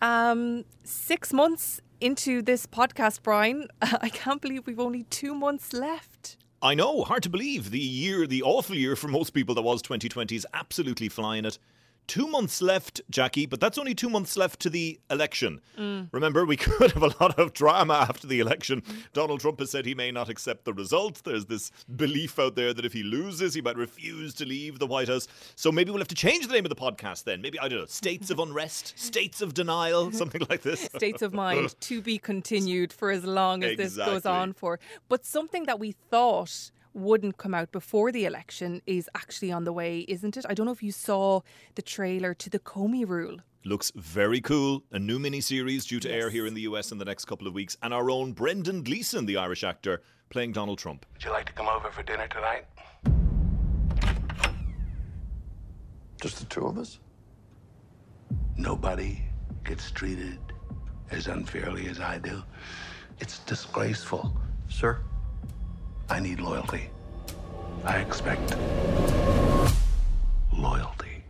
Um, six months into this podcast, Brian, I can't believe we've only two months left. I know, hard to believe. The year, the awful year for most people that was 2020 is absolutely flying it. Two months left, Jackie, but that's only two months left to the election. Mm. Remember, we could have a lot of drama after the election. Donald Trump has said he may not accept the result. There's this belief out there that if he loses, he might refuse to leave the White House. So maybe we'll have to change the name of the podcast then. Maybe, I don't know, States of Unrest, States of Denial, something like this. States of Mind to be continued for as long as exactly. this goes on for. But something that we thought wouldn't come out before the election is actually on the way, isn't it? I don't know if you saw the trailer to the Comey rule. Looks very cool. A new miniseries due to yes. air here in the US in the next couple of weeks. And our own Brendan Gleeson, the Irish actor, playing Donald Trump. Would you like to come over for dinner tonight? Just the two of us? Nobody gets treated as unfairly as I do. It's disgraceful. Sir? I need loyalty. I expect loyalty.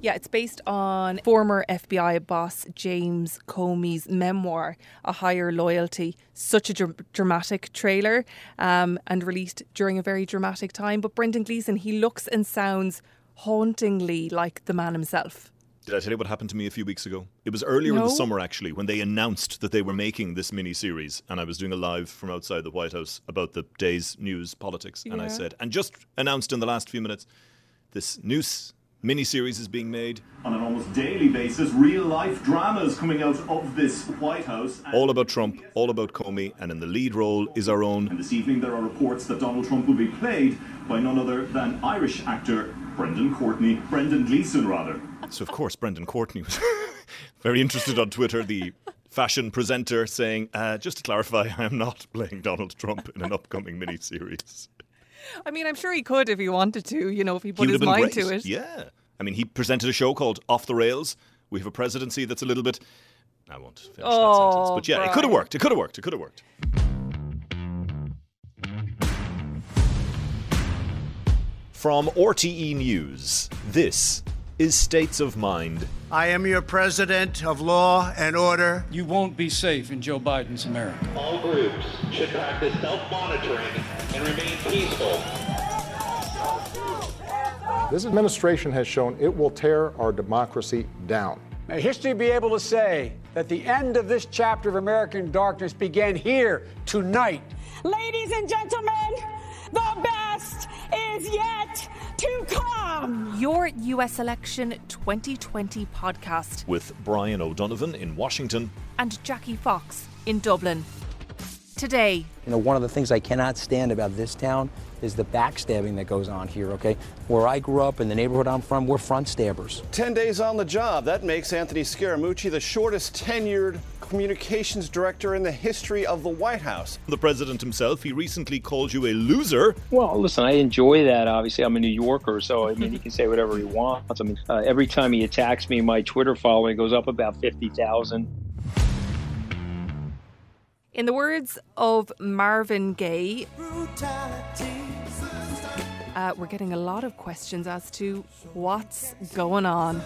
Yeah, it's based on former FBI boss James Comey's memoir, A Higher Loyalty. Such a dr- dramatic trailer um, and released during a very dramatic time. But Brendan Gleeson, he looks and sounds hauntingly like the man himself. Did I tell you what happened to me a few weeks ago? It was earlier no. in the summer, actually, when they announced that they were making this mini series, and I was doing a live from outside the White House about the day's news politics, yeah. and I said, and just announced in the last few minutes, this news mini series is being made on an almost daily basis. Real life dramas coming out of this White House. All about Trump, all about Comey, and in the lead role is our own. And this evening, there are reports that Donald Trump will be played by none other than Irish actor Brendan Courtney, Brendan Gleeson, rather. So, of course, Brendan Courtney was very interested on Twitter, the fashion presenter, saying, uh, just to clarify, I am not playing Donald Trump in an upcoming miniseries. I mean, I'm sure he could if he wanted to, you know, if he put he his mind great. to it. Yeah. I mean, he presented a show called Off the Rails. We have a presidency that's a little bit. I won't finish oh, that sentence. But yeah, Brian. it could have worked. It could have worked. It could have worked. From RTE News, this is States of Mind. I am your president of law and order. You won't be safe in Joe Biden's America. All groups should practice self monitoring and remain peaceful. This administration has shown it will tear our democracy down. May history be able to say that the end of this chapter of American darkness began here tonight. Ladies and gentlemen, the best is yet to come. Your US Election 2020 podcast with Brian O'Donovan in Washington and Jackie Fox in Dublin. Today, you know, one of the things I cannot stand about this town is the backstabbing that goes on here, okay? Where I grew up in the neighborhood I'm from, we're front stabbers. 10 days on the job. That makes Anthony Scaramucci the shortest tenured communications director in the history of the White House. The president himself, he recently called you a loser. Well, listen, I enjoy that. Obviously, I'm a New Yorker, so I mean, he can say whatever he wants. I mean, uh, every time he attacks me, my Twitter following goes up about 50,000. In the words of Marvin Gaye, uh, we're getting a lot of questions as to what's going on.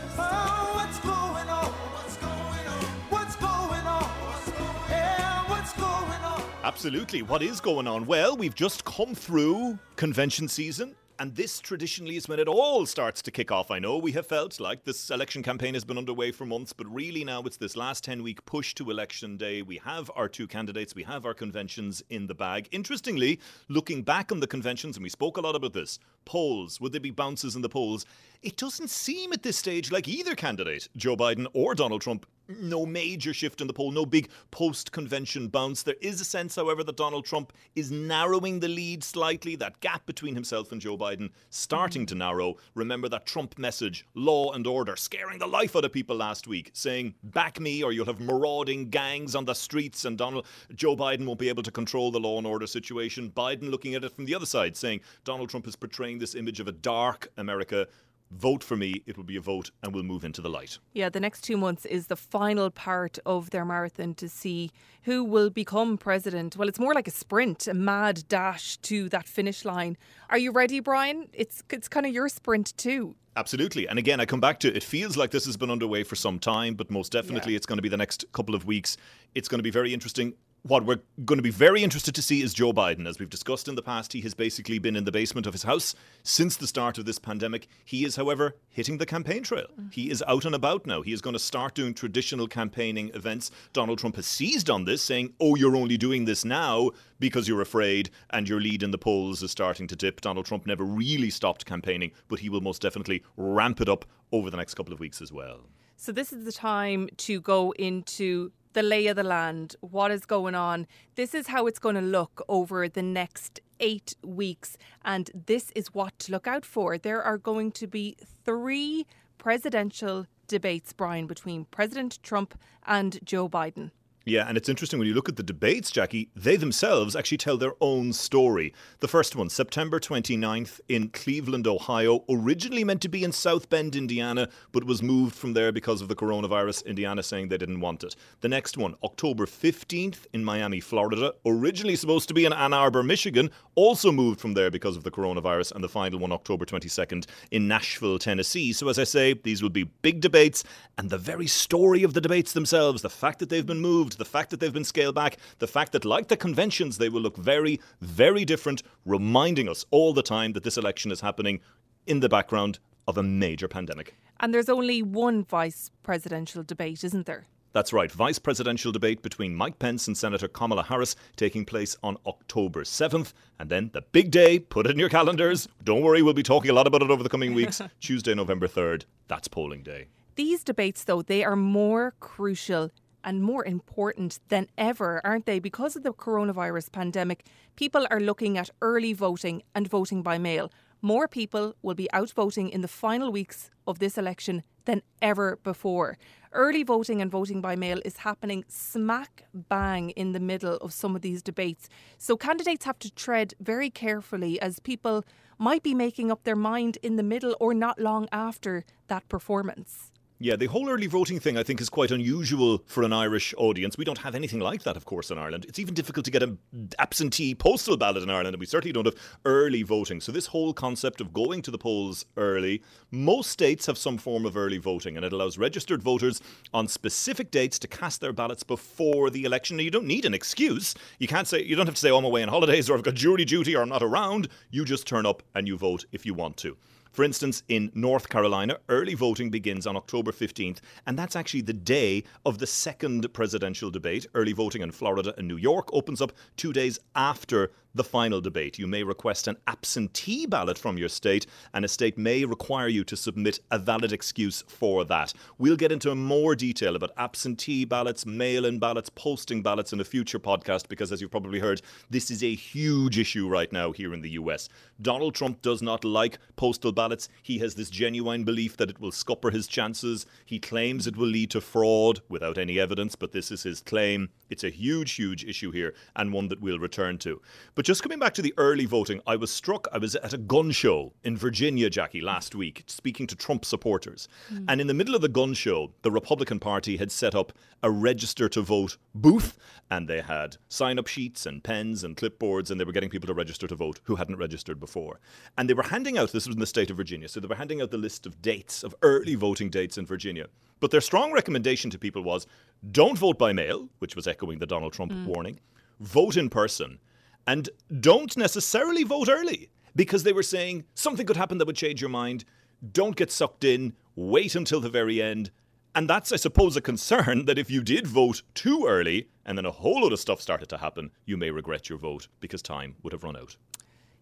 Absolutely. What is going on? Well, we've just come through convention season. And this traditionally is when it all starts to kick off. I know we have felt like this election campaign has been underway for months, but really now it's this last 10 week push to election day. We have our two candidates, we have our conventions in the bag. Interestingly, looking back on the conventions, and we spoke a lot about this polls, would there be bounces in the polls? It doesn't seem at this stage like either candidate, Joe Biden or Donald Trump, no major shift in the poll, no big post convention bounce. There is a sense, however, that Donald Trump is narrowing the lead slightly, that gap between himself and Joe Biden starting to narrow. Remember that Trump message, law and order, scaring the life out of people last week, saying, back me or you'll have marauding gangs on the streets and Donald Joe Biden won't be able to control the law and order situation. Biden looking at it from the other side, saying Donald Trump is portraying this image of a dark America vote for me. It will be a vote and we'll move into the light. Yeah, the next two months is the final part of their marathon to see who will become president. Well, it's more like a sprint, a mad dash to that finish line. Are you ready, Brian? It's it's kind of your sprint too. Absolutely. And again, I come back to it feels like this has been underway for some time, but most definitely yeah. it's going to be the next couple of weeks. It's going to be very interesting what we're going to be very interested to see is Joe Biden. As we've discussed in the past, he has basically been in the basement of his house since the start of this pandemic. He is, however, hitting the campaign trail. Mm. He is out and about now. He is going to start doing traditional campaigning events. Donald Trump has seized on this, saying, Oh, you're only doing this now because you're afraid and your lead in the polls is starting to dip. Donald Trump never really stopped campaigning, but he will most definitely ramp it up over the next couple of weeks as well. So, this is the time to go into the lay of the land, what is going on. This is how it's going to look over the next eight weeks. And this is what to look out for. There are going to be three presidential debates, Brian, between President Trump and Joe Biden. Yeah, and it's interesting when you look at the debates, Jackie, they themselves actually tell their own story. The first one, September 29th in Cleveland, Ohio, originally meant to be in South Bend, Indiana, but was moved from there because of the coronavirus, Indiana saying they didn't want it. The next one, October 15th in Miami, Florida, originally supposed to be in Ann Arbor, Michigan, also moved from there because of the coronavirus. And the final one, October 22nd in Nashville, Tennessee. So, as I say, these will be big debates, and the very story of the debates themselves, the fact that they've been moved, the fact that they've been scaled back, the fact that, like the conventions, they will look very, very different, reminding us all the time that this election is happening in the background of a major pandemic. And there's only one vice presidential debate, isn't there? That's right, vice presidential debate between Mike Pence and Senator Kamala Harris taking place on October 7th. And then the big day, put it in your calendars. Don't worry, we'll be talking a lot about it over the coming weeks. Tuesday, November 3rd, that's polling day. These debates, though, they are more crucial and more important than ever, aren't they? Because of the coronavirus pandemic, people are looking at early voting and voting by mail. More people will be out voting in the final weeks of this election than ever before. Early voting and voting by mail is happening smack bang in the middle of some of these debates. So candidates have to tread very carefully as people might be making up their mind in the middle or not long after that performance. Yeah, the whole early voting thing I think is quite unusual for an Irish audience. We don't have anything like that, of course, in Ireland. It's even difficult to get an absentee postal ballot in Ireland, and we certainly don't have early voting. So, this whole concept of going to the polls early, most states have some form of early voting, and it allows registered voters on specific dates to cast their ballots before the election. Now, you don't need an excuse. You can't say, you don't have to say, oh, I'm away on holidays, or I've got jury duty, or I'm not around. You just turn up and you vote if you want to. For instance, in North Carolina, early voting begins on October 15th, and that's actually the day of the second presidential debate. Early voting in Florida and New York opens up two days after the final debate. You may request an absentee ballot from your state, and a state may require you to submit a valid excuse for that. We'll get into more detail about absentee ballots, mail in ballots, posting ballots in a future podcast because, as you've probably heard, this is a huge issue right now here in the US. Donald Trump does not like postal ballots. He has this genuine belief that it will scupper his chances. He claims it will lead to fraud without any evidence, but this is his claim. It's a huge, huge issue here and one that we'll return to. But just coming back to the early voting, I was struck. I was at a gun show in Virginia, Jackie, last week, speaking to Trump supporters. Mm. And in the middle of the gun show, the Republican Party had set up a register to vote booth, and they had sign up sheets and pens and clipboards, and they were getting people to register to vote who hadn't registered before. And they were handing out, this was in the state of Virginia, so they were handing out the list of dates, of early voting dates in Virginia. But their strong recommendation to people was don't vote by mail, which was echoing the Donald Trump mm. warning, vote in person and don't necessarily vote early because they were saying something could happen that would change your mind. Don't get sucked in, wait until the very end. And that's, I suppose, a concern that if you did vote too early and then a whole lot of stuff started to happen, you may regret your vote because time would have run out.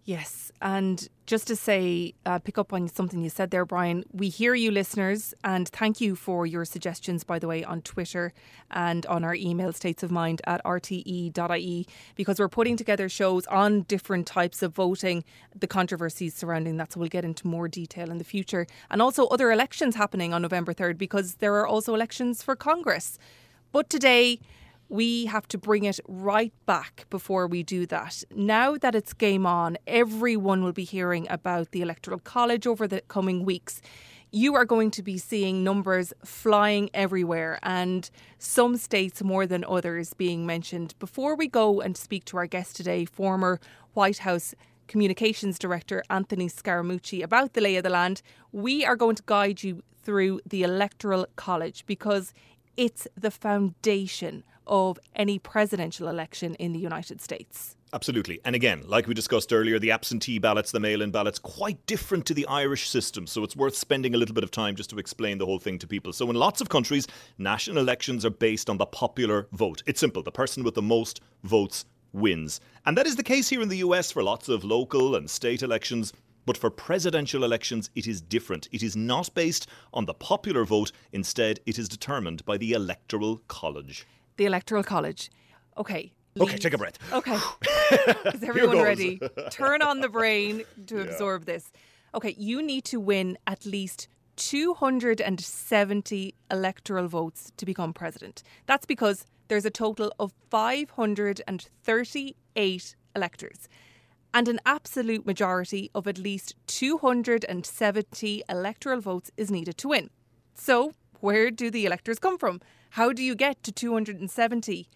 Yes. And just to say, uh, pick up on something you said there, Brian, we hear you listeners, and thank you for your suggestions, by the way, on Twitter and on our email, statesofmind at rte.ie, because we're putting together shows on different types of voting, the controversies surrounding that. So we'll get into more detail in the future. And also other elections happening on November 3rd, because there are also elections for Congress. But today, we have to bring it right back before we do that. Now that it's game on, everyone will be hearing about the Electoral College over the coming weeks. You are going to be seeing numbers flying everywhere and some states more than others being mentioned. Before we go and speak to our guest today, former White House Communications Director Anthony Scaramucci, about the lay of the land, we are going to guide you through the Electoral College because it's the foundation of any presidential election in the United States. Absolutely. And again, like we discussed earlier, the absentee ballots, the mail in ballots, quite different to the Irish system. So it's worth spending a little bit of time just to explain the whole thing to people. So in lots of countries, national elections are based on the popular vote. It's simple the person with the most votes wins. And that is the case here in the US for lots of local and state elections. But for presidential elections, it is different. It is not based on the popular vote. Instead, it is determined by the Electoral College. The Electoral College. Okay. Okay, take a breath. Okay. Is everyone ready? Turn on the brain to absorb this. Okay, you need to win at least 270 electoral votes to become president. That's because there's a total of 538 electors. And an absolute majority of at least 270 electoral votes is needed to win. So, where do the electors come from? How do you get to 270?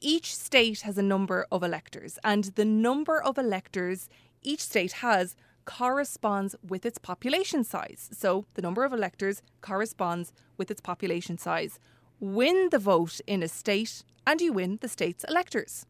Each state has a number of electors, and the number of electors each state has corresponds with its population size. So the number of electors corresponds with its population size. Win the vote in a state, and you win the state's electors.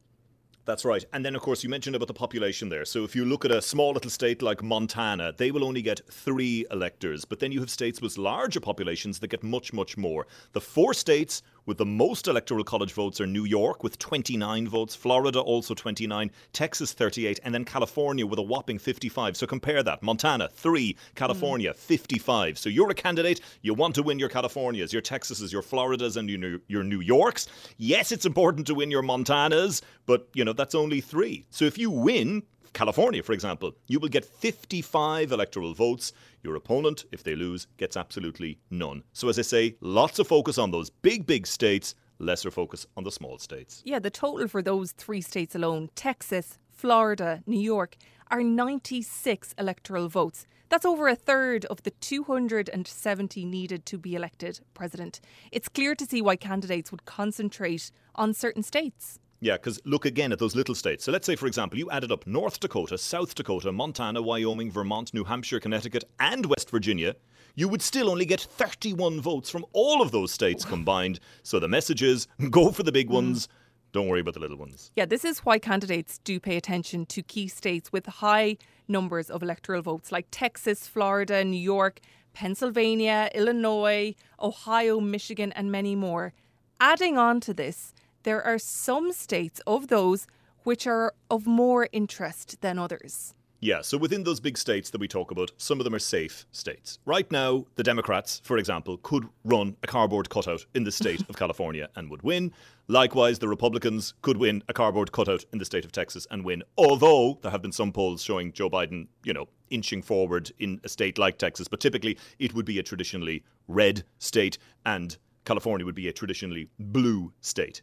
That's right. And then, of course, you mentioned about the population there. So if you look at a small little state like Montana, they will only get three electors. But then you have states with larger populations that get much, much more. The four states with the most electoral college votes are New York with 29 votes, Florida also 29, Texas 38, and then California with a whopping 55. So compare that. Montana 3, California mm. 55. So you're a candidate, you want to win your Californias, your Texases, your Floridas and your your New Yorks. Yes, it's important to win your Montanas, but you know that's only 3. So if you win California, for example, you will get 55 electoral votes. Your opponent, if they lose, gets absolutely none. So, as I say, lots of focus on those big, big states, lesser focus on the small states. Yeah, the total for those three states alone Texas, Florida, New York are 96 electoral votes. That's over a third of the 270 needed to be elected president. It's clear to see why candidates would concentrate on certain states. Yeah, because look again at those little states. So let's say, for example, you added up North Dakota, South Dakota, Montana, Wyoming, Vermont, New Hampshire, Connecticut, and West Virginia. You would still only get 31 votes from all of those states combined. So the message is go for the big ones. Mm. Don't worry about the little ones. Yeah, this is why candidates do pay attention to key states with high numbers of electoral votes like Texas, Florida, New York, Pennsylvania, Illinois, Ohio, Michigan, and many more. Adding on to this, there are some states of those which are of more interest than others. Yeah, so within those big states that we talk about, some of them are safe states. Right now, the Democrats, for example, could run a cardboard cutout in the state of California and would win. Likewise, the Republicans could win a cardboard cutout in the state of Texas and win. Although there have been some polls showing Joe Biden, you know, inching forward in a state like Texas, but typically it would be a traditionally red state and California would be a traditionally blue state.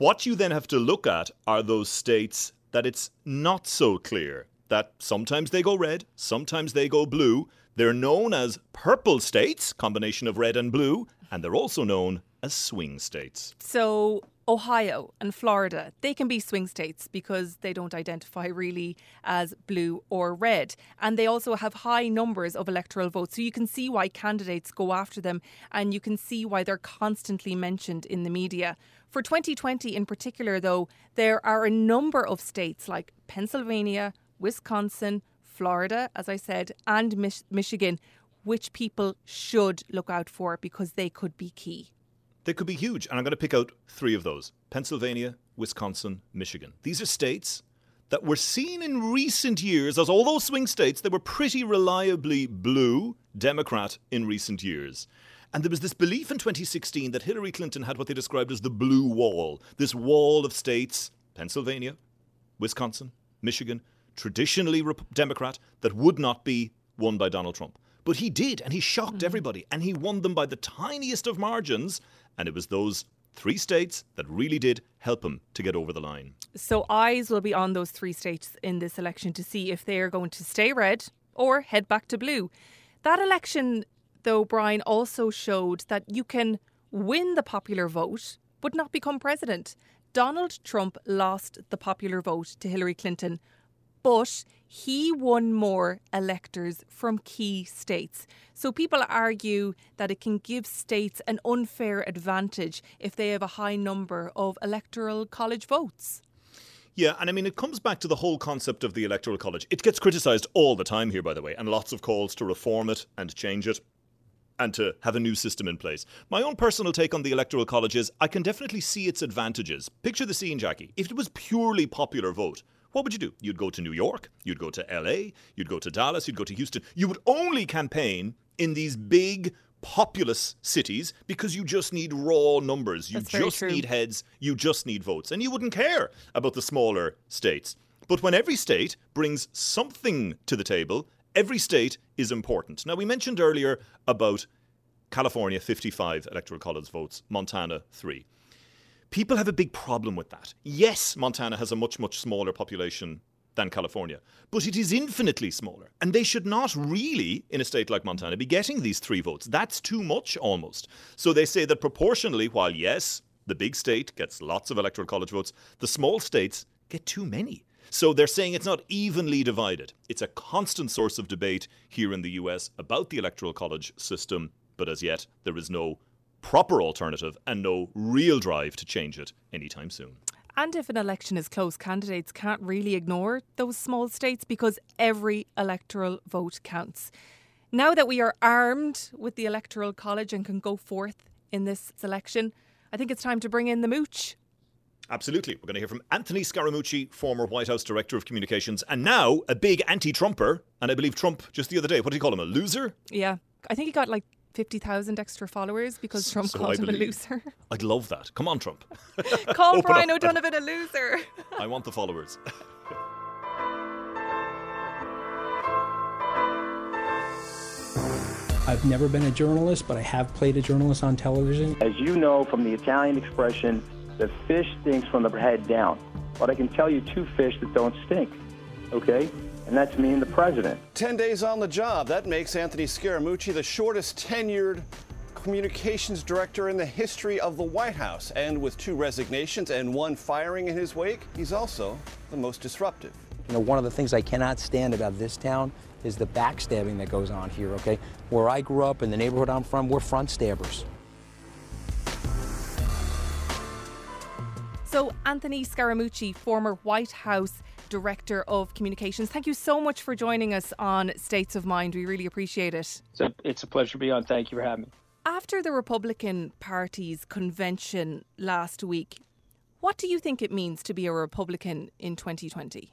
What you then have to look at are those states that it's not so clear that sometimes they go red, sometimes they go blue. They're known as purple states, combination of red and blue, and they're also known as swing states. So, Ohio and Florida, they can be swing states because they don't identify really as blue or red. And they also have high numbers of electoral votes. So you can see why candidates go after them and you can see why they're constantly mentioned in the media. For 2020 in particular, though, there are a number of states like Pennsylvania, Wisconsin, Florida, as I said, and Mich- Michigan, which people should look out for because they could be key. They could be huge. And I'm going to pick out three of those Pennsylvania, Wisconsin, Michigan. These are states that were seen in recent years as, although swing states, they were pretty reliably blue Democrat in recent years. And there was this belief in 2016 that Hillary Clinton had what they described as the blue wall this wall of states, Pennsylvania, Wisconsin, Michigan, traditionally Democrat, that would not be won by Donald Trump. But he did, and he shocked mm-hmm. everybody, and he won them by the tiniest of margins. And it was those Three states that really did help him to get over the line. So eyes will be on those three states in this election to see if they are going to stay red or head back to blue. That election, though, Brian, also showed that you can win the popular vote but not become president. Donald Trump lost the popular vote to Hillary Clinton, but he won more electors from key states. So people argue that it can give states an unfair advantage if they have a high number of electoral college votes. Yeah, and I mean, it comes back to the whole concept of the Electoral College. It gets criticised all the time here, by the way, and lots of calls to reform it and change it and to have a new system in place. My own personal take on the Electoral College is I can definitely see its advantages. Picture the scene, Jackie. If it was purely popular vote, what would you do? You'd go to New York, you'd go to LA, you'd go to Dallas, you'd go to Houston. You would only campaign in these big populous cities because you just need raw numbers. You That's just need heads, you just need votes. And you wouldn't care about the smaller states. But when every state brings something to the table, every state is important. Now, we mentioned earlier about California 55 electoral college votes, Montana 3. People have a big problem with that. Yes, Montana has a much, much smaller population than California, but it is infinitely smaller. And they should not really, in a state like Montana, be getting these three votes. That's too much almost. So they say that proportionally, while yes, the big state gets lots of electoral college votes, the small states get too many. So they're saying it's not evenly divided. It's a constant source of debate here in the US about the electoral college system, but as yet, there is no proper alternative and no real drive to change it anytime soon. And if an election is close, candidates can't really ignore those small states because every electoral vote counts. Now that we are armed with the Electoral College and can go forth in this election, I think it's time to bring in the mooch. Absolutely. We're going to hear from Anthony Scaramucci, former White House Director of Communications, and now a big anti Trumper. And I believe Trump just the other day, what did he call him? A loser? Yeah. I think he got like 50,000 extra followers because Trump So called I him a loser. I'd love that. Come on, Trump. Call Brian up. O'Donovan a loser. I want the followers. I've never been a journalist, but I have played a journalist on television. As you know from the Italian expression, the fish stinks from the head down. But I can tell you two fish that don't stink, okay? And that's me and the president. 10 days on the job. That makes Anthony Scaramucci the shortest tenured communications director in the history of the White House. And with two resignations and one firing in his wake, he's also the most disruptive. You know, one of the things I cannot stand about this town is the backstabbing that goes on here, okay? Where I grew up in the neighborhood I'm from, we're front stabbers. So, Anthony Scaramucci, former White House Director of Communications, thank you so much for joining us on States of Mind. We really appreciate it. It's a, it's a pleasure to be on. Thank you for having me. After the Republican Party's convention last week, what do you think it means to be a Republican in 2020?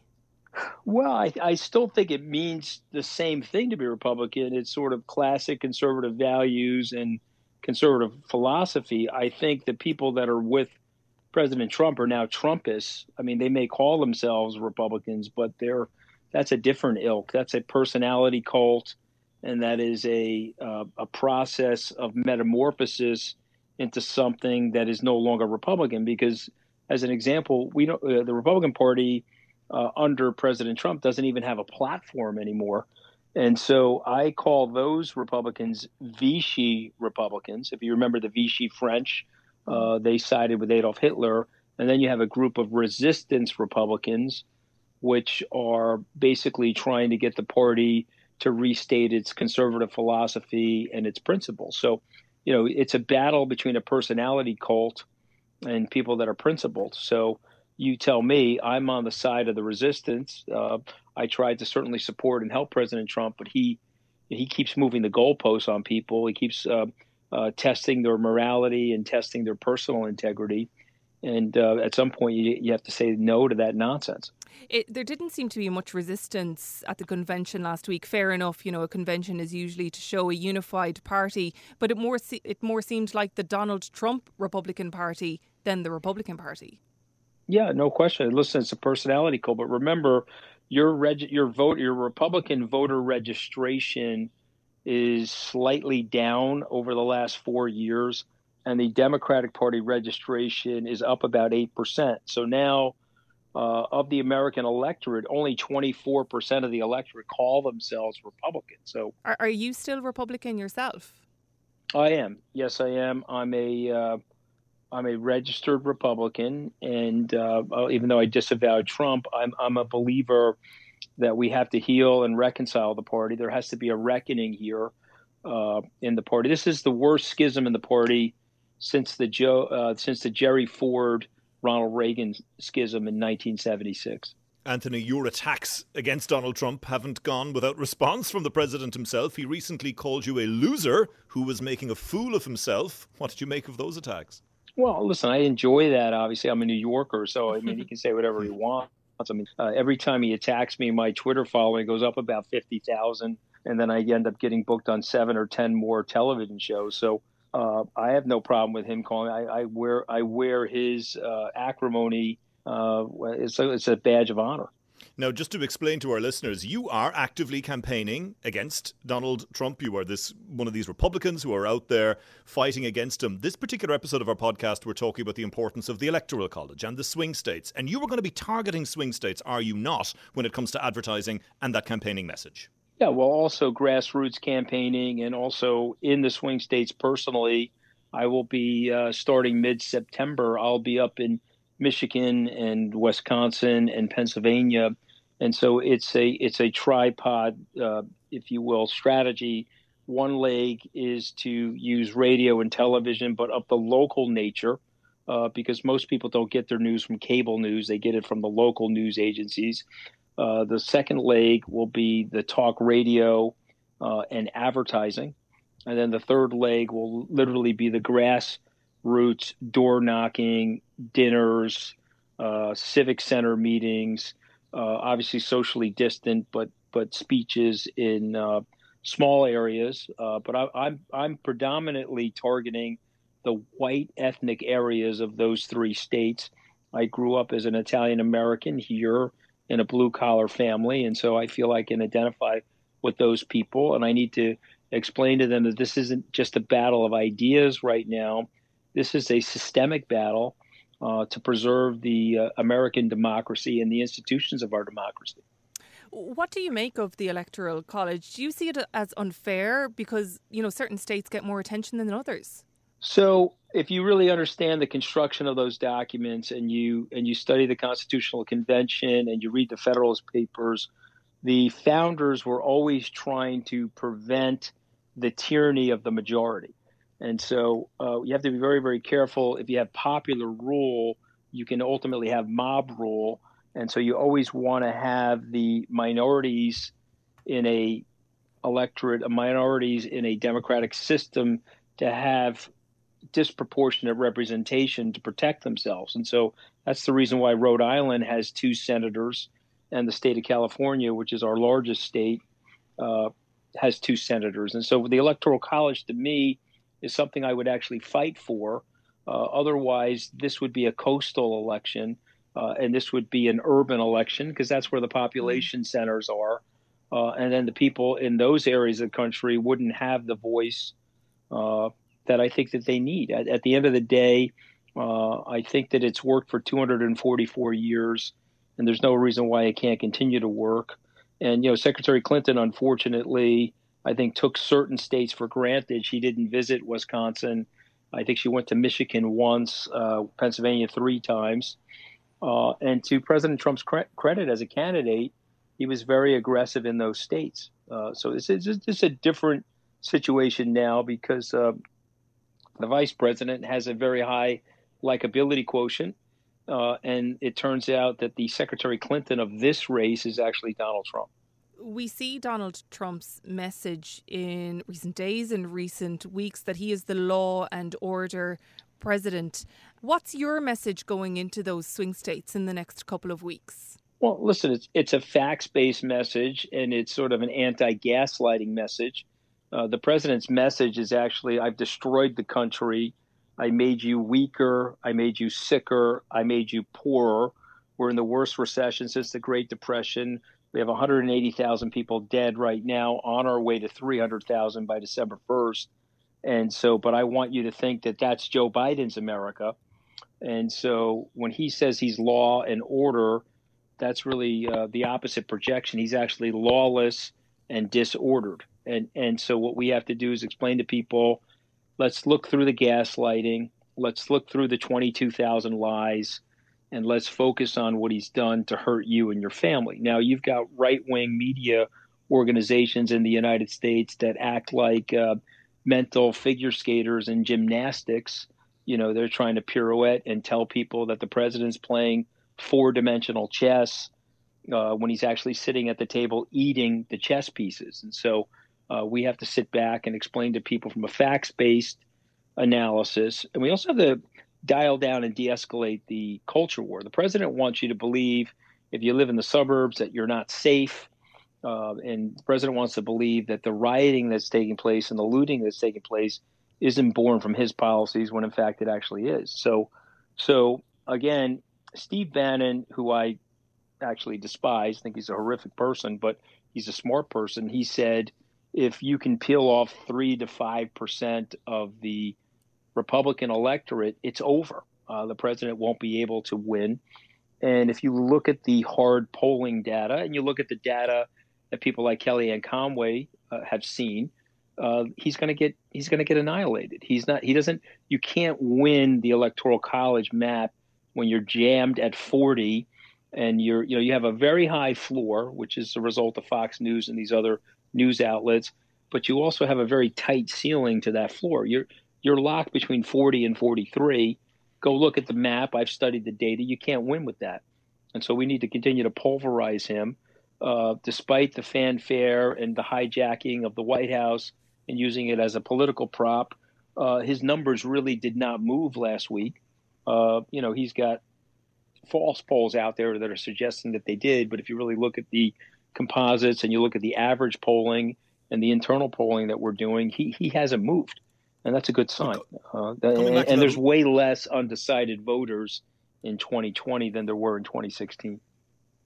Well, I, I still think it means the same thing to be Republican. It's sort of classic conservative values and conservative philosophy. I think the people that are with President Trump are now Trumpists. I mean, they may call themselves Republicans, but they're that's a different ilk. That's a personality cult, and that is a uh, a process of metamorphosis into something that is no longer Republican. Because, as an example, we don't uh, the Republican Party uh, under President Trump doesn't even have a platform anymore. And so I call those Republicans Vichy Republicans. If you remember the Vichy French, uh, they sided with Adolf Hitler. And then you have a group of resistance Republicans, which are basically trying to get the party to restate its conservative philosophy and its principles. So, you know, it's a battle between a personality cult and people that are principled. So, you tell me I'm on the side of the resistance. Uh, I tried to certainly support and help President Trump, but he he keeps moving the goalposts on people. He keeps uh, uh, testing their morality and testing their personal integrity. And uh, at some point, you, you have to say no to that nonsense. It, there didn't seem to be much resistance at the convention last week. Fair enough, you know, a convention is usually to show a unified party, but it more se- it more seemed like the Donald Trump Republican Party than the Republican Party. Yeah, no question. Listen, it's a personality cult, but remember, your reg- your vote, your Republican voter registration is slightly down over the last four years and the Democratic Party registration is up about 8%. So now, uh, of the American electorate, only 24% of the electorate call themselves Republican. So, are, are you still Republican yourself? I am. Yes, I am. I'm a uh, I'm a registered Republican, and uh, even though I disavow Trump, I'm I'm a believer that we have to heal and reconcile the party. There has to be a reckoning here uh, in the party. This is the worst schism in the party since the Joe uh, since the Jerry Ford Ronald Reagan schism in 1976. Anthony, your attacks against Donald Trump haven't gone without response from the president himself. He recently called you a loser who was making a fool of himself. What did you make of those attacks? Well, listen, I enjoy that. Obviously, I'm a New Yorker, so I mean, he can say whatever he wants. I mean, uh, every time he attacks me, my Twitter following goes up about 50,000, and then I end up getting booked on seven or 10 more television shows. So uh, I have no problem with him calling. I, I wear I wear his uh, acrimony. Uh, it's, a, it's a badge of honor. Now, just to explain to our listeners, you are actively campaigning against Donald Trump. You are this one of these Republicans who are out there fighting against him. This particular episode of our podcast, we're talking about the importance of the Electoral College and the swing states. And you are going to be targeting swing states, are you not, when it comes to advertising and that campaigning message? Yeah, well, also grassroots campaigning and also in the swing states personally. I will be uh, starting mid September. I'll be up in Michigan and Wisconsin and Pennsylvania and so it's a it's a tripod, uh, if you will, strategy. One leg is to use radio and television, but of the local nature, uh, because most people don't get their news from cable news; they get it from the local news agencies. Uh, the second leg will be the talk radio uh, and advertising, and then the third leg will literally be the grassroots door knocking, dinners, uh, civic center meetings obviously socially distant, but but speeches in uh, small areas. Uh, but I, I'm I'm predominantly targeting the white ethnic areas of those three states. I grew up as an Italian American here in a blue collar family, and so I feel I can identify with those people, and I need to explain to them that this isn't just a battle of ideas right now. This is a systemic battle uh, to preserve the uh, American democracy and the institutions of our democracy. What do you make of the electoral college? Do you see it as unfair because you know certain states get more attention than others? So, if you really understand the construction of those documents and you and you study the Constitutional Convention and you read the Federalist Papers, the founders were always trying to prevent the tyranny of the majority. And so uh, you have to be very, very careful. If you have popular rule, you can ultimately have mob rule. And so you always want to have the minorities in a electorate, minorities in a democratic system to have disproportionate representation to protect themselves. And so that's the reason why Rhode Island has two senators, and the state of California, which is our largest state, uh, has two senators. And so the Electoral College, to me, is something I would actually fight for. Uh, otherwise, this would be a coastal election, uh, and this would be an urban election because that's where the population centers are. Uh, and then the people in those areas of the country wouldn't have the voice uh, that I think that they need. At, at the end of the day, uh, I think that it's worked for 244 years, and there's no reason why it can't continue to work. And you know, Secretary Clinton, unfortunately, I think took certain states for granted. She didn't visit Wisconsin. I think she went to Michigan once, uh, Pennsylvania three times. Uh, and to President Trump's cre- credit as a candidate, he was very aggressive in those states. Uh, so this is just a different situation now because uh, the vice president has a very high likability quotient. Uh, and it turns out that the Secretary Clinton of this race is actually Donald Trump we see Donald Trump's message in recent days and recent weeks that he is the law and order president. What's your message going into those swing states in the next couple of weeks? Well, listen, it's it's a facts based message and it's sort of an anti gaslighting message. Uh, the president's message is actually I've destroyed the country. I made you weaker. I made you sicker. I made you poorer. We're in the worst recession since the Great Depression. We have 180,000 people dead right now, on our way to 300,000 by December 1st. And so, but I want you to think that that's Joe Biden's America. And so when he says he's law and order, that's really uh, the opposite projection. He's actually lawless and disordered. And and so what we have to do is explain to people, let's look through the gaslighting, let's look through the 22,000 lies, and let's focus on what he's done to hurt you and your family. Now you've got right-wing media organizations in the United States that act like uh, mental figure skaters and gymnastics. You know, they're trying to pirouette and tell people that the president's playing four-dimensional chess uh, when he's actually sitting at the table eating the chess pieces. And so uh, we have to sit back and explain to people from a facts based analysis. And we also have to dial down and de escalate the culture war. The president wants you to believe if you live in the suburbs that you're not safe. Uh, and the president wants to believe that the rioting that's taking place and the looting that's taking place isn't born from his policies when in fact it actually is. So, so again, Steve Bannon, who I actually despise, think he's a horrific person, but he's a smart person. He said if you can peel off three to five percent of the Republican electorate, it's over. Uh, the president won't be able to win. And if you look at the hard polling data and you look at the data that people like Kellyanne Conway uh, have seen, uh, he's going to get he's going to get annihilated. He's not. He doesn't. You can't win the electoral college map when you're jammed at 40 and you're you know you have a very high floor, which is a result of Fox News and these other news outlets, but you also have a very tight ceiling to that floor. You're you're locked between 40 and 43. Go look at the map. I've studied the data. You can't win with that, and so we need to continue to pulverize him, uh, despite the fanfare and the hijacking of the White House and using it as a political prop. Uh, his numbers really did not move last week. Uh, you know, he's got false polls out there that are suggesting that they did, but if you really look at the composites and you look at the average polling and the internal polling that we're doing, he he hasn't moved, and that's a good sign. Uh, and, and there's way less undecided voters in 2020 than there were in 2016.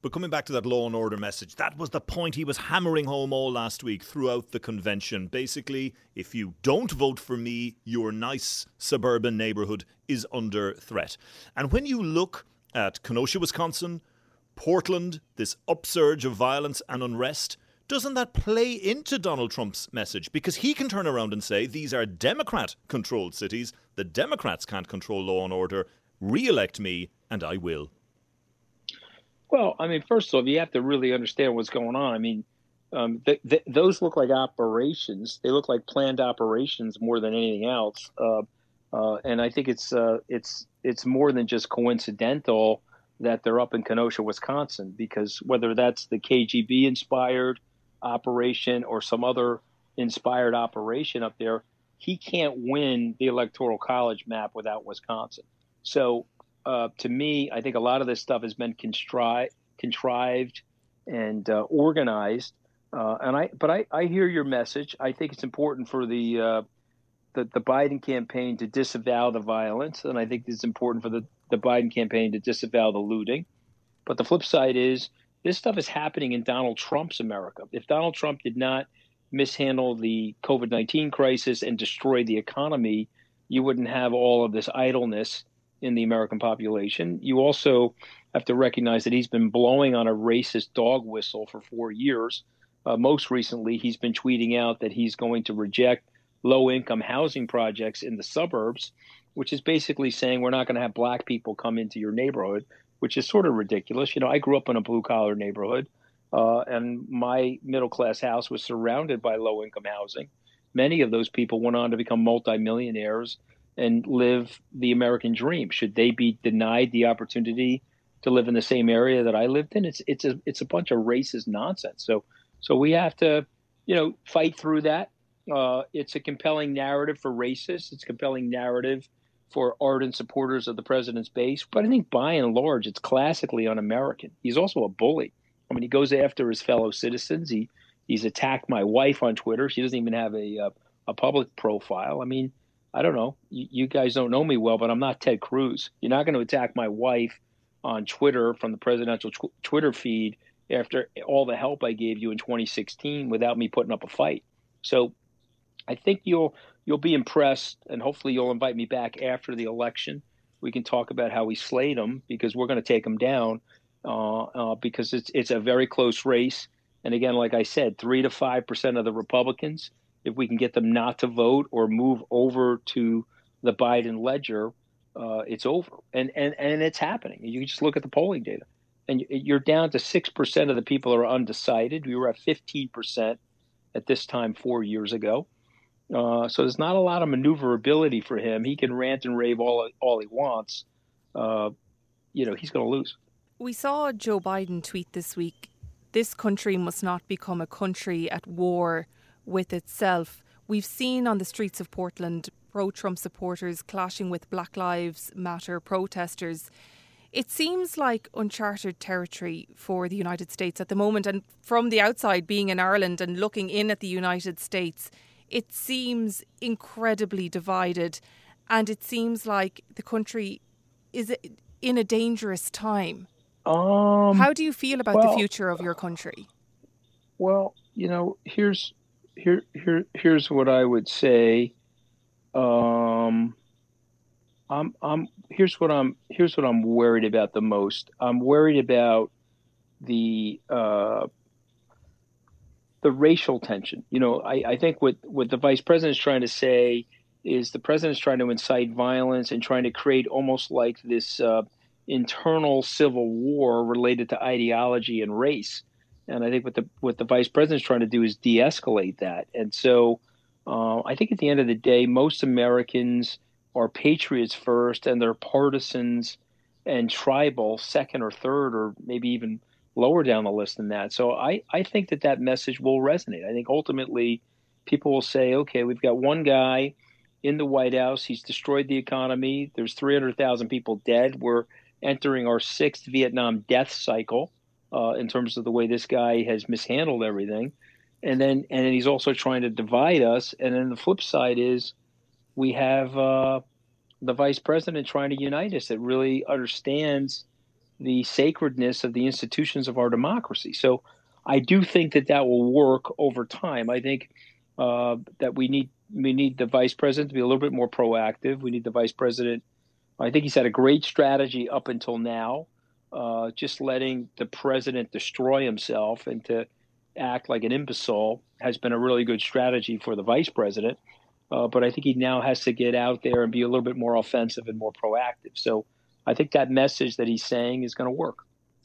But coming back to that law and order message, that was the point he was hammering home all last week throughout the convention. Basically, if you don't vote for me, your nice suburban neighborhood is under threat. And when you look at Kenosha, Wisconsin, Portland, this upsurge of violence and unrest, doesn't that play into Donald Trump's message? Because he can turn around and say these are Democrat controlled cities, the Democrats can't control law and order, re elect me, and I will. Well, I mean, first of all, you have to really understand what's going on. I mean, um, th- th- those look like operations. They look like planned operations more than anything else. Uh, uh, and I think it's uh, it's it's more than just coincidental that they're up in Kenosha, Wisconsin, because whether that's the KGB inspired operation or some other inspired operation up there, he can't win the electoral college map without Wisconsin. So, uh, to me, I think a lot of this stuff has been contrived, contrived and uh, organized. Uh, and I, but I, I hear your message. I think it's important for the uh, the, the Biden campaign to disavow the violence, and I think it's important for the, the Biden campaign to disavow the looting. But the flip side is this stuff is happening in Donald Trump's America. If Donald Trump did not mishandle the COVID 19 crisis and destroy the economy, you wouldn't have all of this idleness in the American population. You also have to recognize that he's been blowing on a racist dog whistle for four years. Uh, most recently, he's been tweeting out that he's going to reject low income housing projects in the suburbs, which is basically saying we're not going to have black people come into your neighborhood, which is sort of ridiculous. You know, I grew up in a blue collar neighborhood, uh, and my middle class house was surrounded by low income housing. Many of those people went on to become multimillionaires and live the American dream. Should they be denied the opportunity to live in the same area that I lived in? It's it's a it's a bunch of racist nonsense. So so we have to, you know, fight through that uh, it's a compelling narrative for racists. It's a compelling narrative for ardent supporters of the president's base. But I think by and large, it's classically un-American. He's also a bully. I mean, he goes after his fellow citizens. He he's attacked my wife on Twitter. She doesn't even have a uh, a public profile. I mean, I don't know. You, you, guys don't know me well, but I'm not Ted Cruz. You're not going to attack my wife on Twitter from the presidential tw- Twitter feed after all the help I gave you in 2016 without me putting up a fight. So I think you'll you'll be impressed, and hopefully you'll invite me back after the election. We can talk about how we slayed them because we're going to take them down uh, uh, because it's it's a very close race. And again, like I said, three to five percent of the Republicans, if we can get them not to vote or move over to the Biden ledger, uh, it's over. And and and it's happening. You just look at the polling data, and you're down to six percent of the people are undecided. We were at fifteen percent at this time four years ago. Uh, so there's not a lot of maneuverability for him. He can rant and rave all all he wants. Uh, you know, he's going to lose. We saw Joe Biden tweet this week this country must not become a country at war with itself. We've seen on the streets of Portland pro Trump supporters clashing with Black Lives Matter protesters. It seems like uncharted territory for the United States at the moment. And from the outside, being in Ireland and looking in at the United States, it seems incredibly divided. And it seems like the country is in a dangerous time. Um, How do you feel about well, the future of your country? Well, you know, here's here here here's what I would say. Um, I'm I'm here's what I'm here's what I'm worried about the most. I'm worried about the uh, the racial tension. You know, I, I think what what the vice president is trying to say is the president is trying to incite violence and trying to create almost like this. Uh, internal civil war related to ideology and race. And I think what the what the vice president's trying to do is de-escalate that. And so, uh, I think at the end of the day, most Americans are patriots first, and they're partisans and tribal second or third, or maybe even lower down the list than that. So I I think that that message will resonate. I think ultimately, people will say, okay, we've got one guy in the White House. He's destroyed the economy. There's 300,000 people dead. We're entering our sixth Vietnam death cycle uh, in terms of the way this guy has mishandled everything, and then and then he's also trying to divide us. And then the flip side is we have uh, the vice president trying to unite us that really understands the sacredness of the institutions of our democracy. So I do think that that will work over time. I think uh, that we need we need the vice president to be a little bit more proactive. We need the vice president I think he's had a great strategy up until now, uh, just letting the president destroy himself and to act like an imbecile has been a really good strategy for the vice president. Uh, but I think he now has to get out there and be a little bit more offensive and more proactive. So I think that message that he's saying is going to work,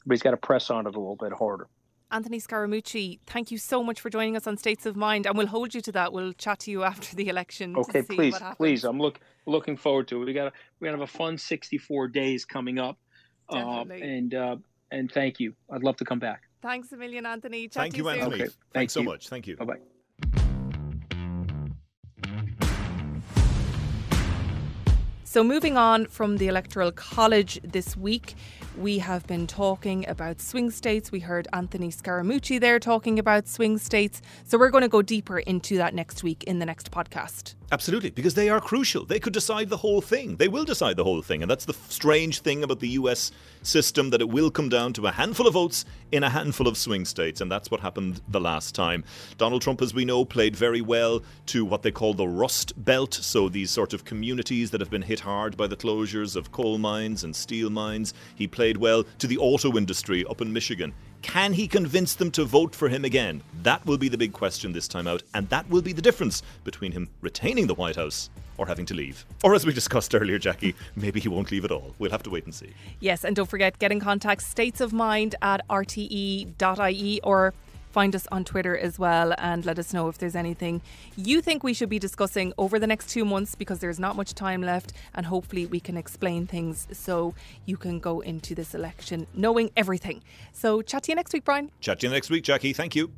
but he's got to press on it a little bit harder. Anthony Scaramucci, thank you so much for joining us on States of Mind, and we'll hold you to that. We'll chat to you after the election. Okay, please, please. I'm look looking forward to it. We got we got have a fun 64 days coming up, uh, and uh, and thank you. I'd love to come back. Thanks a million, Anthony. Chat thank you, you Anthony. Okay, Thanks thank so much. Thank you. Bye bye. So, moving on from the Electoral College this week, we have been talking about swing states. We heard Anthony Scaramucci there talking about swing states. So, we're going to go deeper into that next week in the next podcast. Absolutely, because they are crucial. They could decide the whole thing. They will decide the whole thing. And that's the strange thing about the US system that it will come down to a handful of votes in a handful of swing states. And that's what happened the last time. Donald Trump, as we know, played very well to what they call the Rust Belt. So these sort of communities that have been hit hard by the closures of coal mines and steel mines. He played well to the auto industry up in Michigan. Can he convince them to vote for him again? That will be the big question this time out, and that will be the difference between him retaining the White House or having to leave. Or as we discussed earlier, Jackie, maybe he won't leave at all. We'll have to wait and see. Yes, and don't forget, get in contact states of mind at rte.ie or Find us on Twitter as well and let us know if there's anything you think we should be discussing over the next two months because there's not much time left and hopefully we can explain things so you can go into this election knowing everything. So, chat to you next week, Brian. Chat to you next week, Jackie. Thank you.